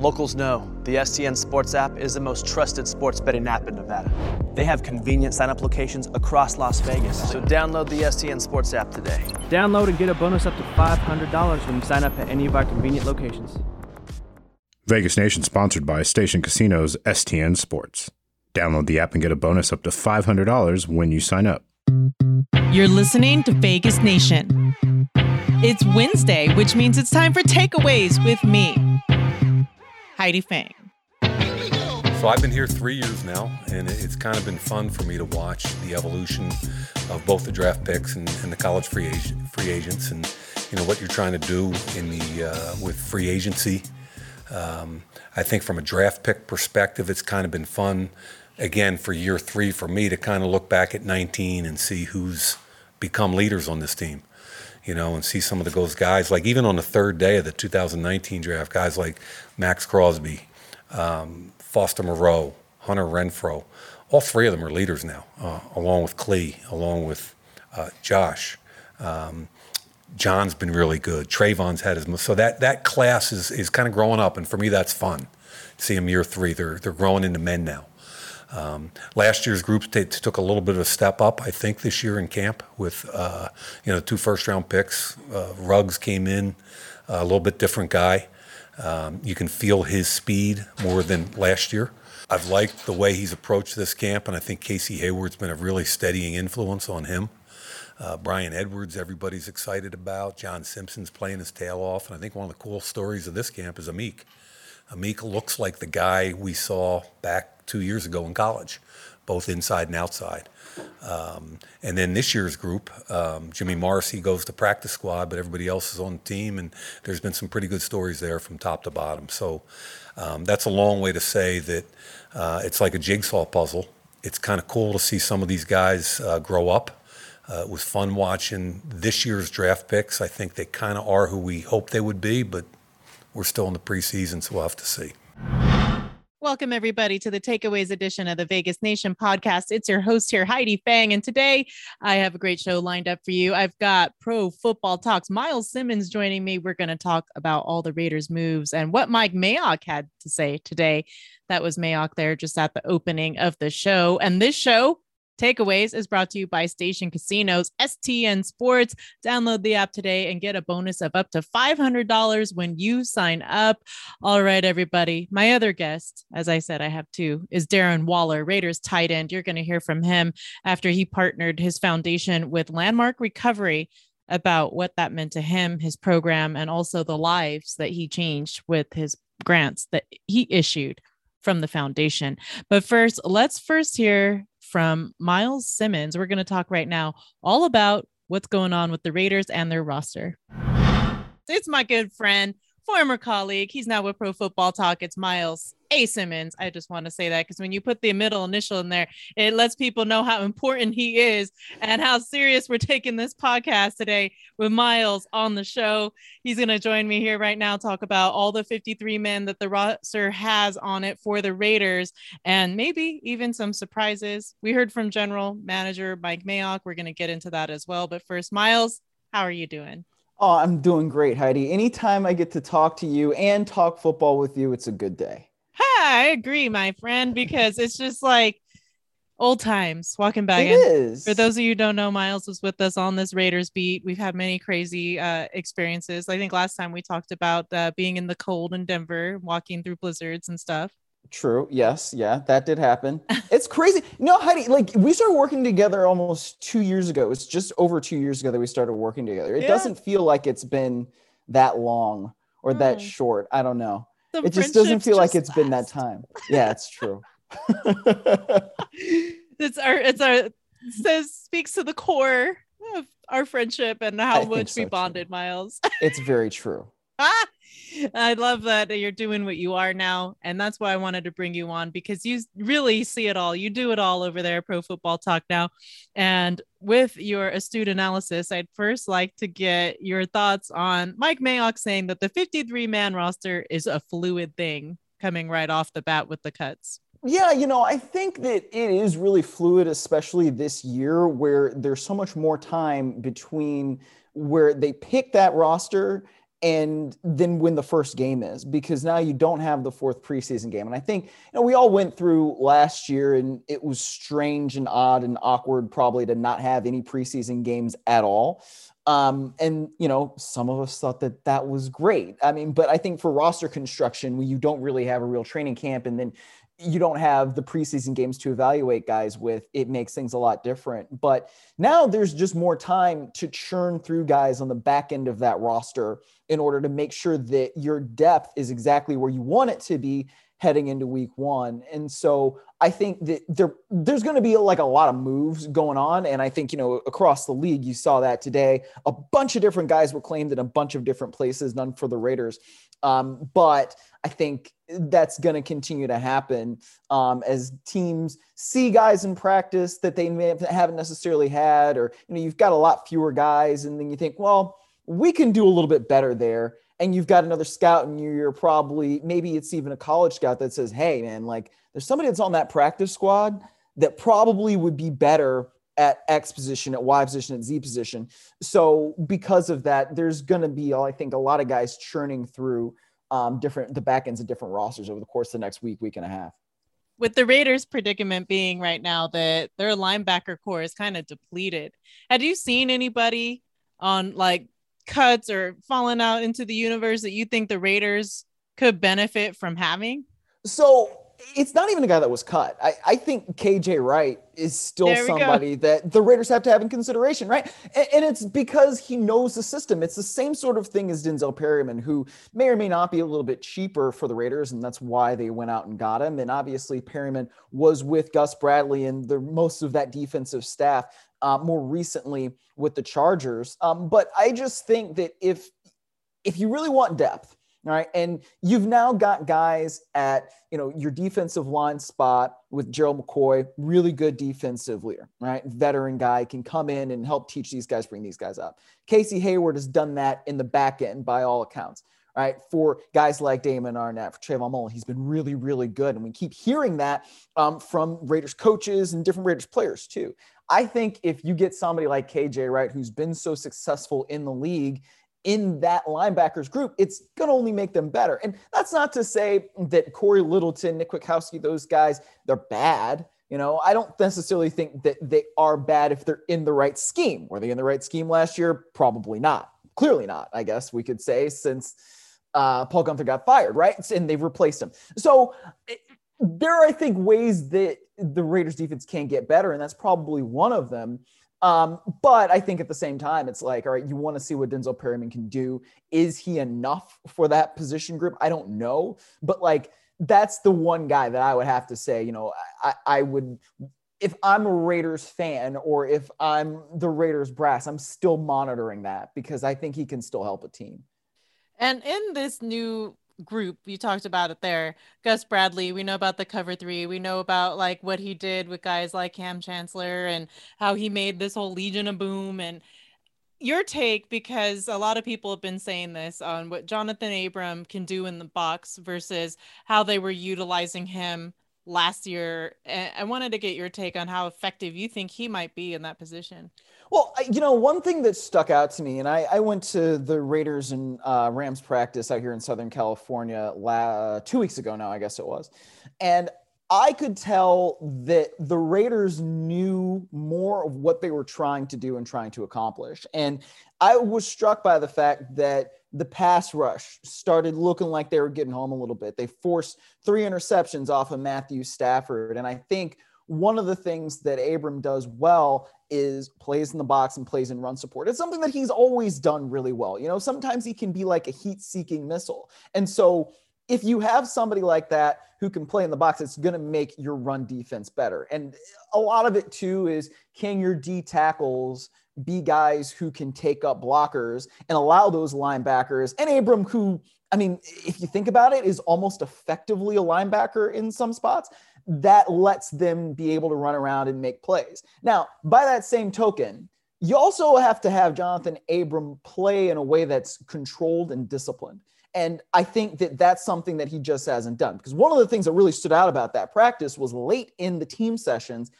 Locals know the STN Sports app is the most trusted sports betting app in Nevada. They have convenient sign up locations across Las Vegas, so download the STN Sports app today. Download and get a bonus up to $500 when you sign up at any of our convenient locations. Vegas Nation sponsored by Station Casinos STN Sports. Download the app and get a bonus up to $500 when you sign up. You're listening to Vegas Nation. It's Wednesday, which means it's time for takeaways with me, Heidi Fang. So I've been here three years now, and it's kind of been fun for me to watch the evolution of both the draft picks and, and the college free agent, free agents, and you know what you're trying to do in the uh, with free agency. Um, I think from a draft pick perspective, it's kind of been fun again for year three for me to kind of look back at 19 and see who's become leaders on this team you know, and see some of those guys, like even on the third day of the 2019 draft, guys like Maxx Crosby, um, Foster Moreau, Hunter Renfrow, all three of them are leaders now, uh, along with Klee, along with uh, Josh. Um, John's been really good. Trayvon's had his so that that class is is kind of growing up, and for me that's fun. To see them year three, they're they're growing into men now. Um, last year's group t- took a little bit of a step up, I think, this year in camp with uh, you know two first round picks. Uh, Ruggs came in, a little bit different guy. Um, you can feel his speed more than last year. I've liked the way he's approached this camp, and I think Casey Hayward's been a really steadying influence on him. Uh, Bryan Edwards, everybody's excited about. John Simpson's playing his tail off, and I think one of the cool stories of this camp is Amik. Amik looks like the guy we saw back two years ago in college, both inside and outside. Um, and then this year's group, um, Jimmy Morrissey goes to practice squad, but everybody else is on the team, and there's been some pretty good stories there from top to bottom. So um, that's a long way to say that uh, it's like a jigsaw puzzle. It's kind of cool to see some of these guys uh, grow up. Uh, it was fun watching this year's draft picks. I think they kind of are who we hoped they would be, but we're still in the preseason, so we'll have to see. Welcome, everybody, to the Takeaways edition of the Vegas Nation podcast. It's your host here, Heidi Fang. And today I have a great show lined up for you. I've got Pro Football Talks, Myles Simmons joining me. We're going to talk about all the Raiders' moves and what Mike Mayock had to say today. That was Mayock there just at the opening of the show. And this show Takeaways is brought to you by Station Casinos, STN Sports. Download the app today and get a bonus of up to $500 when you sign up. All right, everybody. My other guest, as I said, I have two, is Darren Waller, Raiders tight end. You're going to hear from him after he partnered his foundation with Landmark Recovery about what that meant to him, his program, and also the lives that he changed with his grants that he issued from the foundation. But first, let's first hear from Myles Simmons. We're going to talk right now all about what's going on with the Raiders and their roster. It's my good friend, former colleague. He's now with Pro Football Talk. It's Myles A. Simmons. I just want to say that because when you put the middle initial in there, it lets people know how important he is and how serious we're taking this podcast today with Myles on the show. He's going to join me here right now, talk about all the 53 men that the roster has on it for the Raiders and maybe even some surprises. We heard from General Manager Mike Mayock. We're going to get into that as well. But first, Myles, how are you doing? Oh, I'm doing great, Heidi. Anytime I get to talk to you and talk football with you, it's a good day. Hi, I agree, my friend, because it's just like old times walking back. It is. For those of you who don't know, Myles was with us on this Raiders beat. We've had many crazy uh, experiences. I think last time we talked about uh, being in the cold in Denver, walking through blizzards and stuff. True. Yes. Yeah, that did happen. It's crazy. No, Heidi, like we started working together almost two years ago. It's just over two years ago that we started working together. It yeah. doesn't feel like it's been that long or mm. that short. I don't know. The it just doesn't feel just like it's last. been that time. Yeah, it's true. it's our it's our it says speaks to the core of our friendship and how I much so we bonded, too. Myles. it's very true. I love that you're doing what you are now. And that's why I wanted to bring you on because you really see it all. You do it all over there, Pro Football Talk now. And with your astute analysis, I'd first like to get your thoughts on Mike Mayock saying that the 53 man roster is a fluid thing coming right off the bat with the cuts. Yeah, you know, I think that it is really fluid, especially this year where there's so much more time between where they pick that roster and then when the first game is because now you don't have the fourth preseason game. And i think you know we all went through last year and it was strange and odd and awkward probably to not have any preseason games at all. Um, and you know some of us thought that that was great. I mean but i think for roster construction when you don't really have a real training camp and then you don't have the preseason games to evaluate guys with, it makes things a lot different. But now there's just more time to churn through guys on the back end of that roster in order to make sure that your depth is exactly where you want it to be heading into week one. And so I think that there there's going to be like a lot of moves going on. And I think, you know, across the league, you saw that today. A bunch of different guys were claimed in a bunch of different places, none for the Raiders. Um, but I think that's going to continue to happen um, as teams see guys in practice that they may have, haven't necessarily had, or you know, you've got a lot fewer guys, and then you think, well, we can do a little bit better there. And you've got another scout, and you're probably maybe it's even a college scout that says, "Hey, man, like there's somebody that's on that practice squad that probably would be better at X position, at Y position, at Z position." So because of that, there's going to be, I think, a lot of guys churning through um, different the back ends of different rosters over the course of the next week, week and a half. With the Raiders' predicament being right now that their linebacker core is kind of depleted, have you seen anybody on like cuts or falling out into the universe that you think the Raiders could benefit from having? So it's not even a guy that was cut. I, I think KJ Wright is still somebody go. that the Raiders have to have in consideration, right? And, and, it's because he knows the system. It's the same sort of thing as Denzel Perryman, who may or may not be a little bit cheaper for the Raiders, and that's why they went out and got him. And obviously, Perryman was with Gus Bradley and the most of that defensive staff uh, more recently with the Chargers. Um, but I just think that if if you really want depth, all right. And you've now got guys at, you know, your defensive line spot with Gerald McCoy, really good defensive leader, right? Veteran guy can come in and help teach these guys, bring these guys up. Casey Hayward has done that in the back end by all accounts, right? For guys like Damon Arnette, for Trayvon Mullen, he's been really, really good. And we keep hearing that um, from Raiders coaches and different Raiders players too. I think if you get somebody like KJ Wright, who's been so successful in the league in that linebackers group, it's going to only make them better. And that's not to say that Cory Littleton, Nick Kwiatkowski, those guys, they're bad. You know, I don't necessarily think that they are bad if they're in the right scheme. Were they in the right scheme last year? Probably not. Clearly not, I guess we could say, since uh, Paul Guenther got fired, right? And they've replaced him. So it, there are, I think, ways that the Raiders defense can get better, and that's probably one of them. Um, but I think at the same time, it's like, all right, you want to see what Denzel Perryman can do. Is he enough for that position group? I don't know. But like, that's the one guy that I would have to say, you know, I, I would, if I'm a Raiders fan or if I'm the Raiders brass, I'm still monitoring that because I think he can still help a team. And in this new group you talked about it there. Gus bradley we know about the cover three. We know about like what he did with guys like Kam chancellor and how he made this whole legion of boom. And your take because a lot of people have been saying this on what Johnathan abram can do in the box versus how they were utilizing him last year. I wanted to get your take on how effective you think he might be in that position well, you know, one thing that stuck out to me, and I, I went to the Raiders and uh, Rams practice out here in Southern California la- two weeks ago now, I guess it was. And I could tell that the Raiders knew more of what they were trying to do and trying to accomplish. And I was struck by the fact that the pass rush started looking like they were getting home a little bit. They forced three interceptions off of Matthew Stafford. And I think one of the things that Abram does well is plays in the box and plays in run support. It's something that he's always done really well. You know, sometimes he can be like a heat seeking missile. And so if you have somebody like that who can play in the box, it's going to make your run defense better. And a lot of it too is can your D tackles be guys who can take up blockers and allow those linebackers and Abram, who, I mean, if you think about it, is almost effectively a linebacker in some spots that lets them be able to run around and make plays. Now, by that same token, you also have to have Johnathan Abram play in a way that's controlled and disciplined. And I think that that's something that he just hasn't done. Because one of the things that really stood out about that practice was late in the team sessions,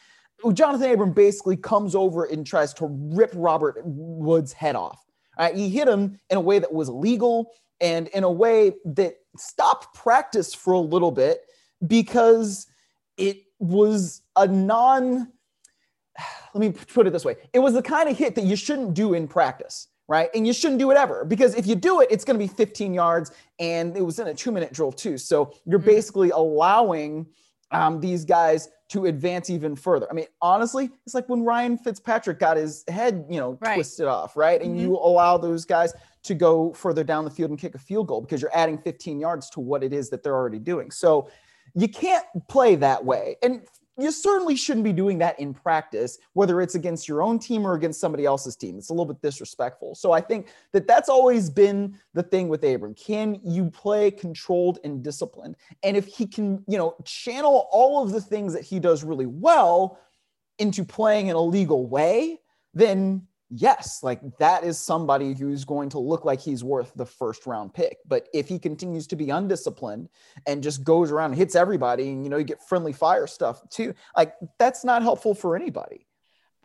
Johnathan Abram basically comes over and tries to rip Robert Woods' head off. Right? He hit him in a way that was legal and in a way that stopped practice for a little bit because it was a non let me put it this way it was the kind of hit that you shouldn't do in practice right and you shouldn't do it ever because if you do it it's going to be 15 yards and it was in a two minute drill too so you're mm-hmm. basically allowing um, these guys to advance even further i mean honestly it's like when ryan fitzpatrick got his head you know right. twisted off right and mm-hmm. you allow those guys to go further down the field and kick a field goal because you're adding 15 yards to what it is that they're already doing so you can't play that way. And you certainly shouldn't be doing that in practice, whether it's against your own team or against somebody else's team. It's a little bit disrespectful. So I think that that's always been the thing with Abram. Can you play controlled and disciplined? And if he can, you know, channel all of the things that he does really well into playing in a legal way, then yes, like that is somebody who's going to look like he's worth the first round pick. But if he continues to be undisciplined and just goes around and hits everybody, and you know, you get friendly fire stuff too, like that's not helpful for anybody.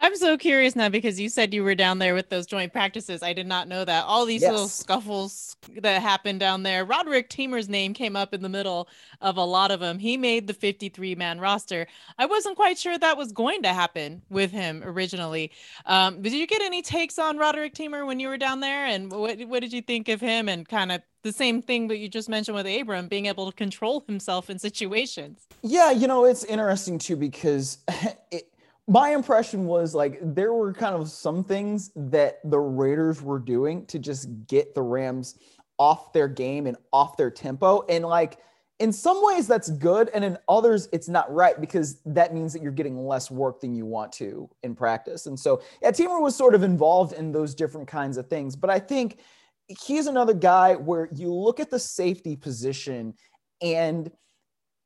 I'm so curious now because you said you were down there with those joint practices. I did not know that. All these yes. little scuffles that happened down there. Roderick Teamer's name came up in the middle of a lot of them. He made the 53 man roster. I wasn't quite sure that was going to happen with him originally. Um, did you get any takes on Roderick Teamer when you were down there? And what, what did you think of him and kind of the same thing that you just mentioned with Abram being able to control himself in situations? Yeah, you know, it's interesting too because it, my impression was like there were kind of some things that the Raiders were doing to just get the Rams off their game and off their tempo. And like in some ways that's good. And in others, it's not right because that means that you're getting less work than you want to in practice. And so yeah, Teamer was sort of involved in those different kinds of things. But I think he's another guy where you look at the safety position and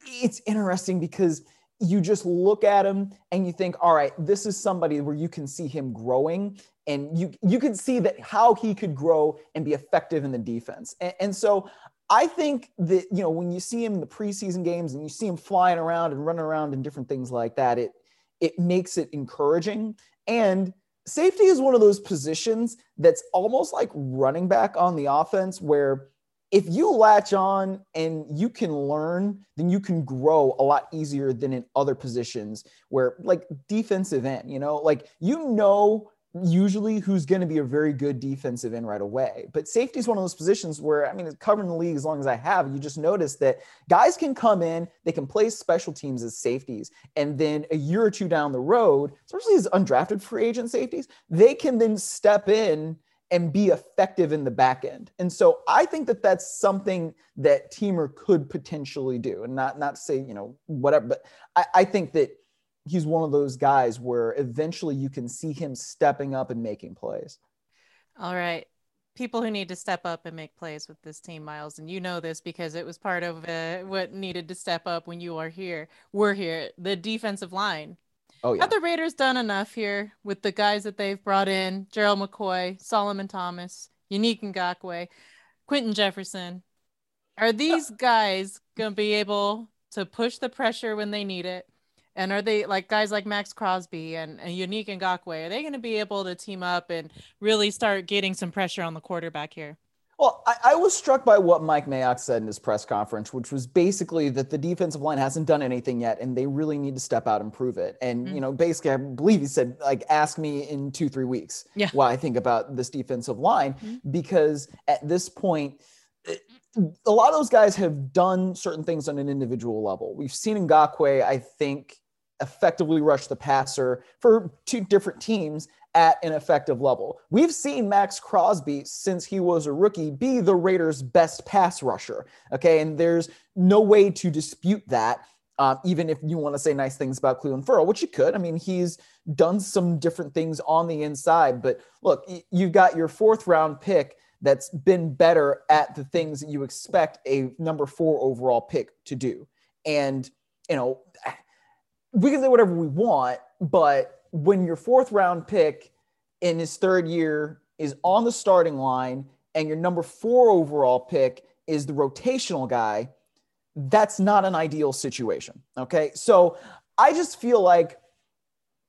it's interesting because – you just look at him and you think, all right, this is somebody where you can see him growing and you you can see that how he could grow and be effective in the defense. And, and, so I think that you know when you see him in the preseason games and you see him flying around and running around and different things like that, it it makes it encouraging. And safety is one of those positions that's almost like running back on the offense where if you latch on and you can learn, then you can grow a lot easier than in other positions where, like defensive end, you know, like you know usually who's going to be a very good defensive end right away. But safety is one of those positions where, I mean, covering the league as long as I have, you just notice that guys can come in, they can play special teams as safeties. And then a year or two down the road, especially as undrafted free agent safeties, they can then step in and be effective in the back end. And so I think that that's something that Teamer could potentially do and not, not say, you know, whatever, but I, I think that he's one of those guys where eventually you can see him stepping up and making plays. All right. People who need to step up and make plays with this team, Myles, and you know this because it was part of uh, what needed to step up when you are here. We're here. The defensive line Oh yeah. Have the Raiders done enough here with the guys that they've brought in? Gerald McCoy, Solomon Thomas, Yannick Ngakoue, Quinton Jefferson. Are these guys gonna be able to push the pressure when they need it? And are they like guys like Maxx Crosby and, and Yannick Ngakoue? Are they going to be able to team up and really start getting some pressure on the quarterback here? Well, I, I, was struck by what Mike Mayock said in his press conference, which was basically that the defensive line hasn't done anything yet, and they really need to step out and prove it. And mm-hmm. you know, basically, I believe he said, like, ask me in two, three weeks yeah. what I think about this defensive line, mm-hmm. because at this point, a lot of those guys have done certain things on an individual level. We've seen Ngakoue, I think, effectively rush the passer for two different teams at an effective level. We've seen Maxx Crosby since he was a rookie be the Raiders' best pass rusher. Okay. And there's no way to dispute that. Um, even if you want to say nice things about Clelin Ferrell, which you could. I mean, he's done some different things on the inside. But look, you've got your fourth round pick that's been better at the things that you expect a number four overall pick to do. And, you know, we can say whatever we want, but when your fourth round pick in his third year is on the starting line and your number four overall pick is the rotational guy, that's not an ideal situation. Okay. So I just feel like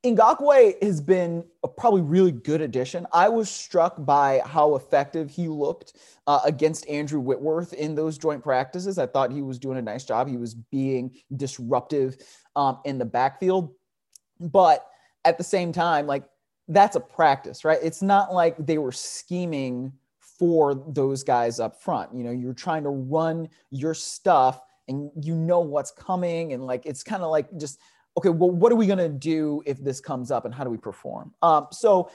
Ngakoue has been a probably really good addition. I was struck by how effective he looked uh, against Andrew Whitworth in those joint practices. I thought he was doing a nice job. He was being disruptive um, in the backfield. But at the same time, like that's a practice, right? It's not like they were scheming for those guys up front. You know, you're trying to run your stuff and you know what's coming. And like, it's kind of like just, okay, well, what are we going to do if this comes up and how do we perform? Um, so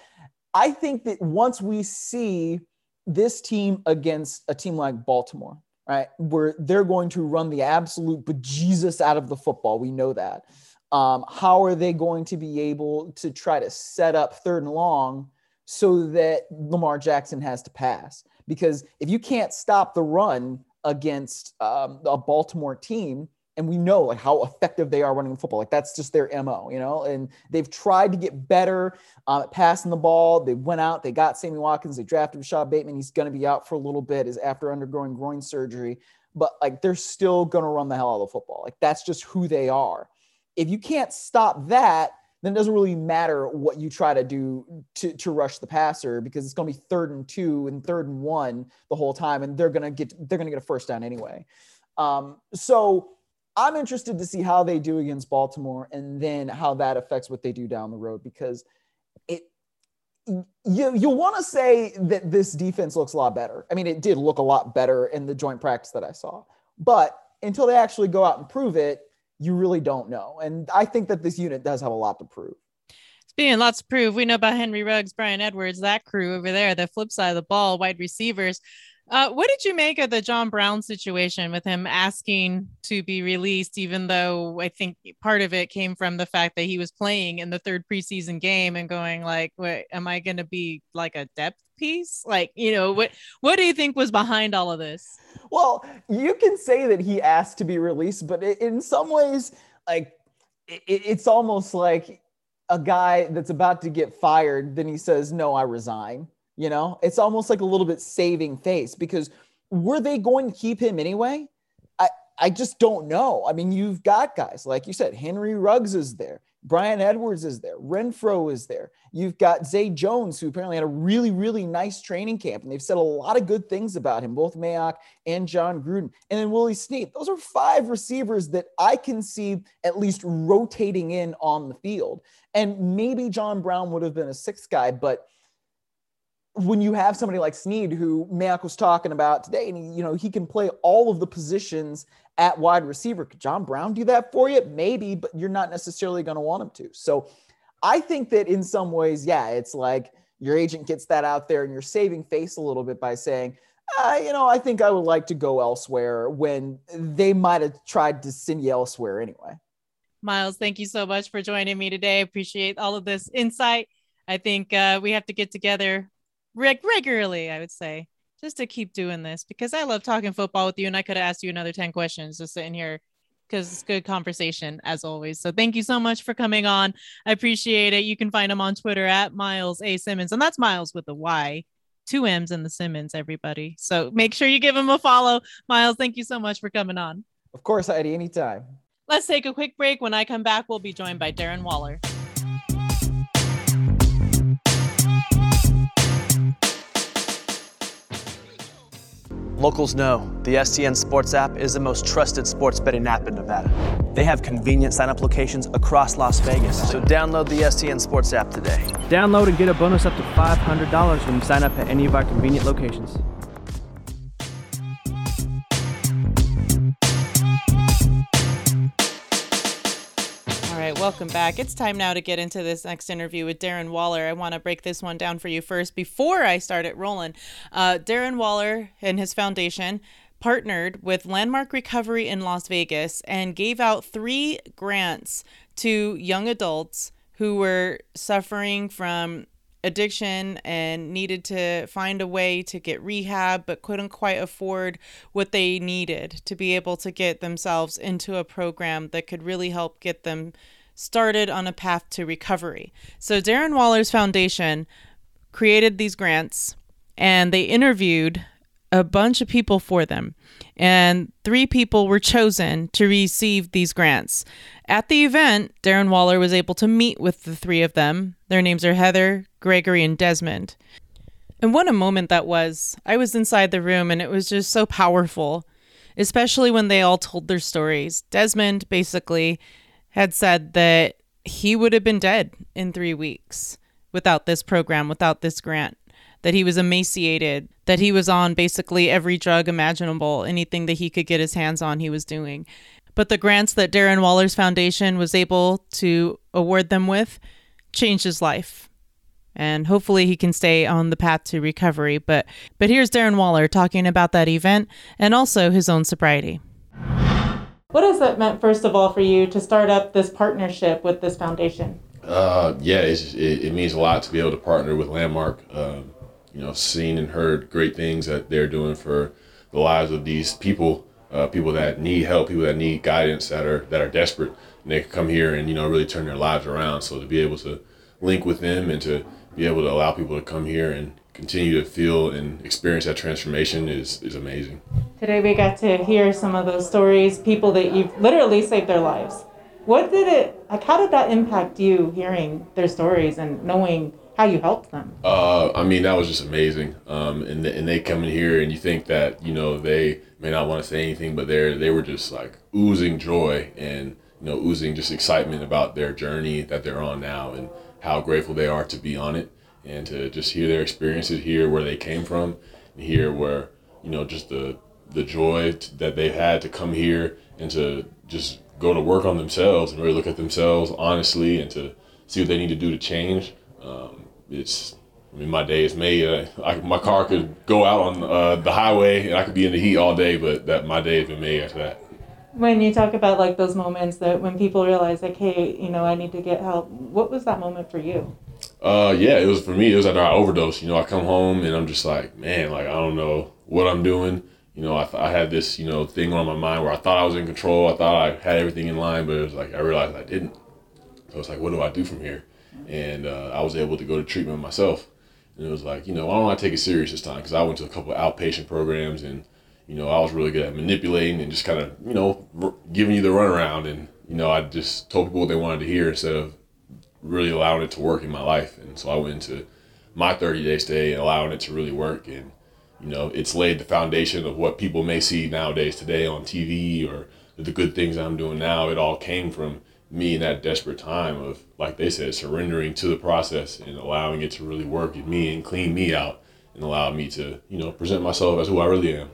I think that once we see this team against a team like Baltimore, right, where they're going to run the absolute bejesus out of the football, we know that. Um, how are they going to be able to try to set up third and long so that Lamar Jackson has to pass? Because if you can't stop the run against um, a Baltimore team, and we know like how effective they are running football. Like that's just their mo, you know. And they've tried to get better uh, at passing the ball. They went out, they got Sammy Watkins, they drafted Rashod Bateman. He's going to be out for a little bit, is after undergoing groin surgery. But like they're still going to run the hell out of the football. Like that's just who they are. If you can't stop that, then it doesn't really matter what you try to do to, to rush the passer because it's going to be third and two and third and one the whole time, and they're going to get they're going to get a first down anyway. Um, so I'm interested to see how they do against Baltimore and then how that affects what they do down the road because it you you want to say that this defense looks a lot better. I mean, it did look a lot better in the joint practice that I saw, but until they actually go out and prove it, you really don't know. And I think that this unit does have a lot to prove. Speaking lots to prove, we know about Henry Ruggs, Bryan Edwards, that crew over there, the flip side of the ball, wide receivers. Uh, what did you make of the John Brown situation with him asking to be released, even though I think part of it came from the fact that he was playing in the third preseason game and going like, "Wait, am I going to be like a depth piece?" Like, you know, what what do you think was behind all of this? Well, you can say that he asked to be released, but in some ways, like it's almost like a guy that's about to get fired, then he says, "No, I resign." You know, it's almost like a little bit saving face because were they going to keep him anyway? I, I just don't know. I mean, you've got guys, like you said, Henry Ruggs is there. Bryan Edwards is there. Renfrow is there. You've got Zay Jones, who apparently had a really, really nice training camp, and they've said a lot of good things about him, both Mayock and Jon Gruden. And then Willie Snead. Those are five receivers that I can see at least rotating in on the field. And maybe John Brown would have been a sixth guy, but – when you have somebody like Snead, who Mayock was talking about today, and he, you know he can play all of the positions at wide receiver. Could John Brown do that for you? Maybe, but you're not necessarily going to want him to. So, I think that in some ways, yeah, it's like your agent gets that out there, and you're saving face a little bit by saying, uh, you know, I think I would like to go elsewhere when they might have tried to send you elsewhere anyway. Myles, thank you so much for joining me today. Appreciate all of this insight. I think uh, we have to get together reg- regularly, I would say, just to keep doing this because I love talking football with you. And I could have asked you another 10 questions just sitting here because it's good conversation as always. So thank you so much for coming on. I appreciate it. You can find him on Twitter at Myles A. Simmons, and that's Myles with a Y. Two M's in the Simmons, everybody. So make sure you give him a follow. Myles, thank you so much for coming on. Of course, Heidi, anytime. Let's take a quick break. When I come back, we'll be joined by Darren Waller. Locals know the STN Sports app is the most trusted sports betting app in Nevada. They have convenient sign up locations across Las Vegas, so download the STN Sports app today. Download and get a bonus up to $500 when you sign up at any of our convenient locations. Welcome back. It's time now to get into this next interview with Darren Waller. I want to break this one down for you first before I start it rolling. Uh, Darren Waller and his foundation partnered with Landmark Recovery in Las Vegas and gave out three grants to young adults who were suffering from addiction and needed to find a way to get rehab but couldn't quite afford what they needed to be able to get themselves into a program that could really help get them started on a path to recovery. So Darren Waller's foundation created these grants and they interviewed a bunch of people for them. And three people were chosen to receive these grants. At the event, Darren Waller was able to meet with the three of them. Their names are Heather, Gregory, and Desmond. And what a moment that was. I was inside the room and it was just so powerful, especially when they all told their stories. Desmond basically had said that he would have been dead in three weeks without this program, without this grant, that he was emaciated, that he was on basically every drug imaginable, anything that he could get his hands on, he was doing. But the grants that Darren Waller's foundation was able to award them with changed his life. And hopefully he can stay on the path to recovery. But but here's Darren Waller talking about that event and also his own sobriety. What has that meant, first of all, for you to start up this partnership with this foundation? Uh, yeah, it, it means a lot to be able to partner with Landmark. Um, you know, seen and heard great things that they're doing for the lives of these people, uh, people that need help, people that need guidance, that are that are desperate, and they can come here and you know really turn their lives around. So to be able to link with them and to be able to allow people to come here and continue to feel and experience that transformation is is amazing. Today we got to hear some of those stories, people that you've literally saved their lives. What did it like? How did that impact you hearing their stories and knowing? how you helped them. Uh, I mean, that was just amazing. Um, and and they come in here, and you think that you know they may not want to say anything, but they they were just like oozing joy and you know oozing just excitement about their journey that they're on now and how grateful they are to be on it and to just hear their experiences, hear where they came from, and hear where you know just the the joy that they've had to come here and to just go to work on themselves and really look at themselves honestly and to see what they need to do to change. Um, it's I mean, my day is made. Uh, I, my car could go out on uh, the highway and I could be in the heat all day, but that my day has been made after that. When you talk about like those moments that when people realize like, hey, you know, I need to get help. What was that moment for you? Uh, yeah, it was for me. It was after I overdosed. You know, I come home and I'm just like, man, like I don't know what I'm doing. You know, I, I had this you know thing on my mind where I thought I was in control. I thought I had everything in line, but it was like I realized I didn't. So it's like, what do I do from here? and uh, I was able to go to treatment myself. And it was like, you know, why don't I take it serious this time? Because I went to a couple of outpatient programs, and you know, I was really good at manipulating and just kind of, you know, r- giving you the runaround. And you know, I just told people what they wanted to hear instead of really allowing it to work in my life. And so I went into my 30 day stay and allowing it to really work. And you know, it's laid the foundation of what people may see nowadays today on TV or the good things I'm doing now. It all came from me in that desperate time of like they said surrendering to the process and allowing it to really work in me and clean me out and allow me to you know present myself as who i really am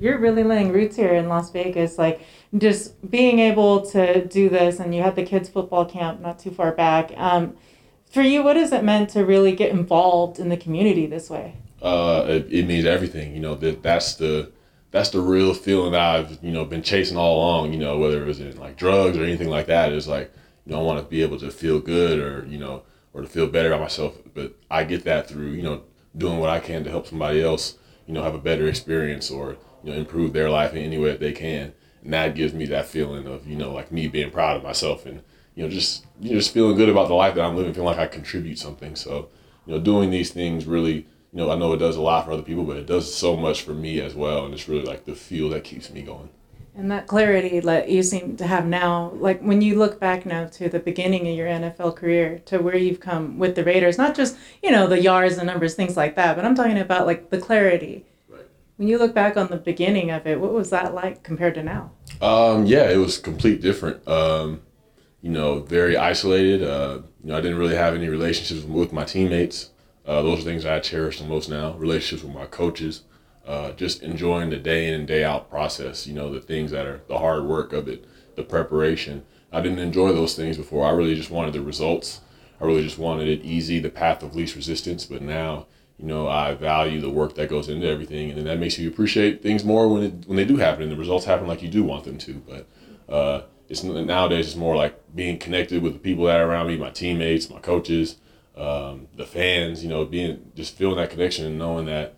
you're really laying roots here in las vegas like just being able to do this and you had the kids football camp not too far back um, for you what has it meant to really get involved in the community this way uh, it, it means everything you know that that's the that's the real feeling that I've you know been chasing all along. You know, whether it was in like drugs or anything like that. It's like you know I want to be able to feel good or you know or to feel better about myself. But I get that through you know doing what I can to help somebody else you know have a better experience or you know improve their life in any way that they can. And that gives me that feeling of you know like me being proud of myself and you know just you know, just feeling good about the life that I'm living, feeling like I contribute something. So you know doing these things really you know, I know it does a lot for other people, but it does so much for me as well. And it's really like the feel that keeps me going. And that clarity that you seem to have now, like when you look back now to the beginning of your NFL career to where you've come with the Raiders, not just, you know, the yards, the numbers, things like that, but I'm talking about like the clarity. When you look back on the beginning of it, what was that like compared to now? Um, yeah, it was complete different. Um, you know, very isolated. Uh, you know, I didn't really have any relationships with my teammates. Uh, those are things I cherish the most now. Relationships with my coaches, uh, just enjoying the day in and day out process. You know, the things that are the hard work of it, the preparation. I didn't enjoy those things before. I really just wanted the results. I really just wanted it easy, the path of least resistance. But now, you know, I value the work that goes into everything, and then that makes you appreciate things more when it, when they do happen and the results happen like you do want them to. But uh, it's nowadays it's more like being connected with the people that are around me, my teammates, my coaches um, the fans, you know, being just feeling that connection and knowing that,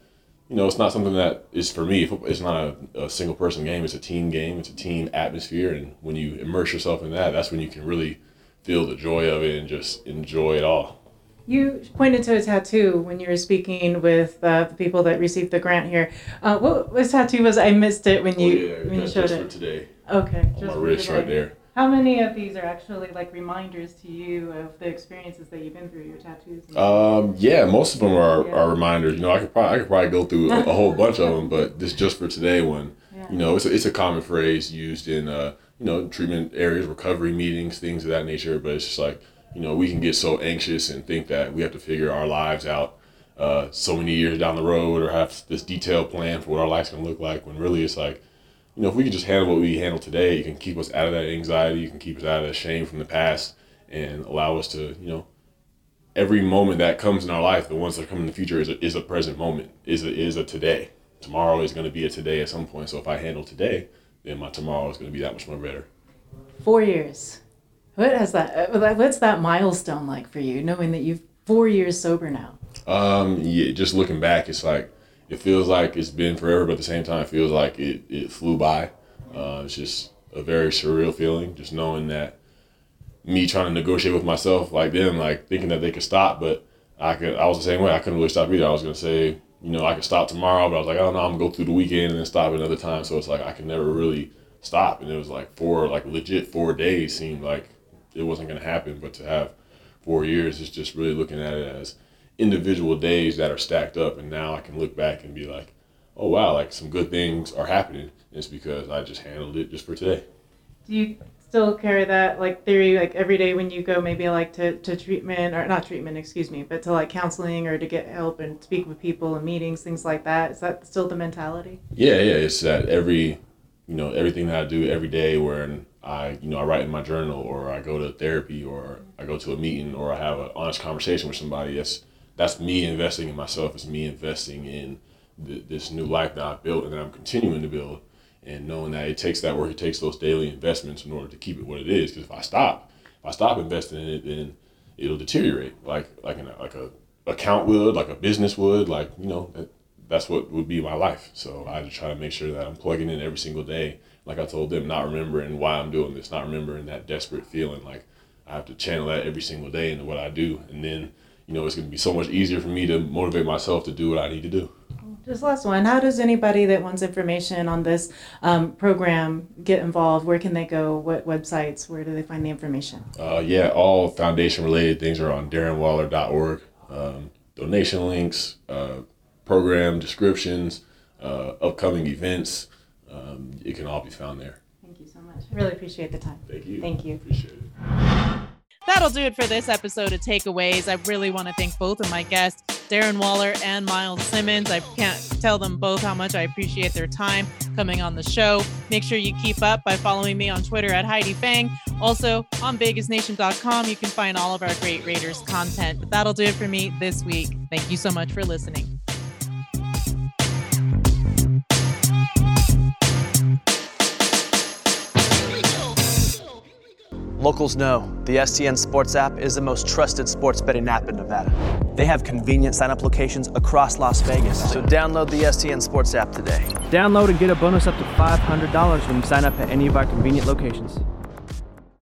you know, it's not something that is for me. It's not a, a single person game. It's a team game. It's a team atmosphere, and when you immerse yourself in that, that's when you can really feel the joy of it and just enjoy it all. You pointed to a tattoo when you were speaking with uh, the people that received the grant here. Uh, what, was tattoo was? I missed it when you oh, yeah, when you showed just it. for today. Okay, On just my wrist today. right there. How many of these are actually like reminders to you of the experiences that you've been through, your tattoos? Um, yeah, most of them are, Yeah. are reminders. You know, I could probably I could probably go through a, a whole bunch of them, but this just for today one. Yeah. You know, it's a, it's a common phrase used in uh, you know treatment areas, recovery meetings, things of that nature. But it's just like you know we can get so anxious and think that we have to figure our lives out uh, so many years down the road or have this detailed plan for what our life's gonna look like. When really it's like you know, if we can just handle what we handle today, it can keep us out of that anxiety, you can keep us out of that shame from the past, and allow us to, you know, every moment that comes in our life, the ones that come in the future is a, is a present moment, is a, is a today. Tomorrow is going to be a today at some point. So if I handle today, then my tomorrow is going to be that much more better. Four years. What has that? uh, What's that milestone like for you, knowing that you've four years sober now? Um, yeah, just looking back, it's like it feels like it's been forever, but at the same time, it feels like it, it flew by. Uh, it's just a very surreal feeling, just knowing that me trying to negotiate with myself, like them, like thinking that they could stop, but I could. I was the same way. I couldn't really stop either. I was gonna say, you know, I could stop tomorrow, but I was like, I don't know, I'm gonna go through the weekend and then stop another time. So it's like I can never really stop, and it was like four, like legit four days seemed like it wasn't gonna happen, but to have four years is just really looking at it as individual days that are stacked up and now I can look back and be like, oh wow, like some good things are happening. And it's because I just handled it just for today. Do you still carry that like theory like every day when you go maybe like to, to treatment or not treatment excuse me but to like counseling or to get help and speak with people and meetings things like that is that still the mentality Yeah, yeah. It's that every you know, everything that I do every day when I, you know, I write in my journal or I go to therapy or I go to a meeting or I have an honest conversation with somebody, that's that's me investing in myself. It's me investing in th- this new life that I've built and that I'm continuing to build. And knowing that it takes that work, it takes those daily investments in order to keep it what it is. Because if I stop, if I stop investing in it, then it'll deteriorate, like like in a, like a account would, like a business would, like you know. That, that's what would be my life. So I just try to make sure that I'm plugging in every single day. Like I told them, not remembering why I'm doing this, not remembering that desperate feeling. Like I have to channel that every single day into what I do, and then you know it's going to be so much easier for me to motivate myself to do what I need to do. just last one how does anybody that wants information on this um, program get involved where can they go what websites where do they find the information Uh, yeah, all foundation related things are on darrenwaller.org. Um, donation links, uh, program descriptions, uh, upcoming events. Um, it can all be found there. thank you so much i really appreciate the time Thank you. Thank you. Appreciate it. That'll do it for this episode of Takeaways. I really want to thank both of my guests, Darren Waller and Myles Simmons. I can't tell them both how much I appreciate their time coming on the show. Make sure you keep up by following me on Twitter at Heidi Fang. Also on VegasNation.com, you can find all of our great Raiders content. But that'll do it for me this week. Thank you so much for listening. Locals know the STN Sports app is the most trusted sports betting app in Nevada. They have convenient sign up locations across Las Vegas. So download the STN Sports app today. Download and get a bonus up to $500 when you sign up at any of our convenient locations.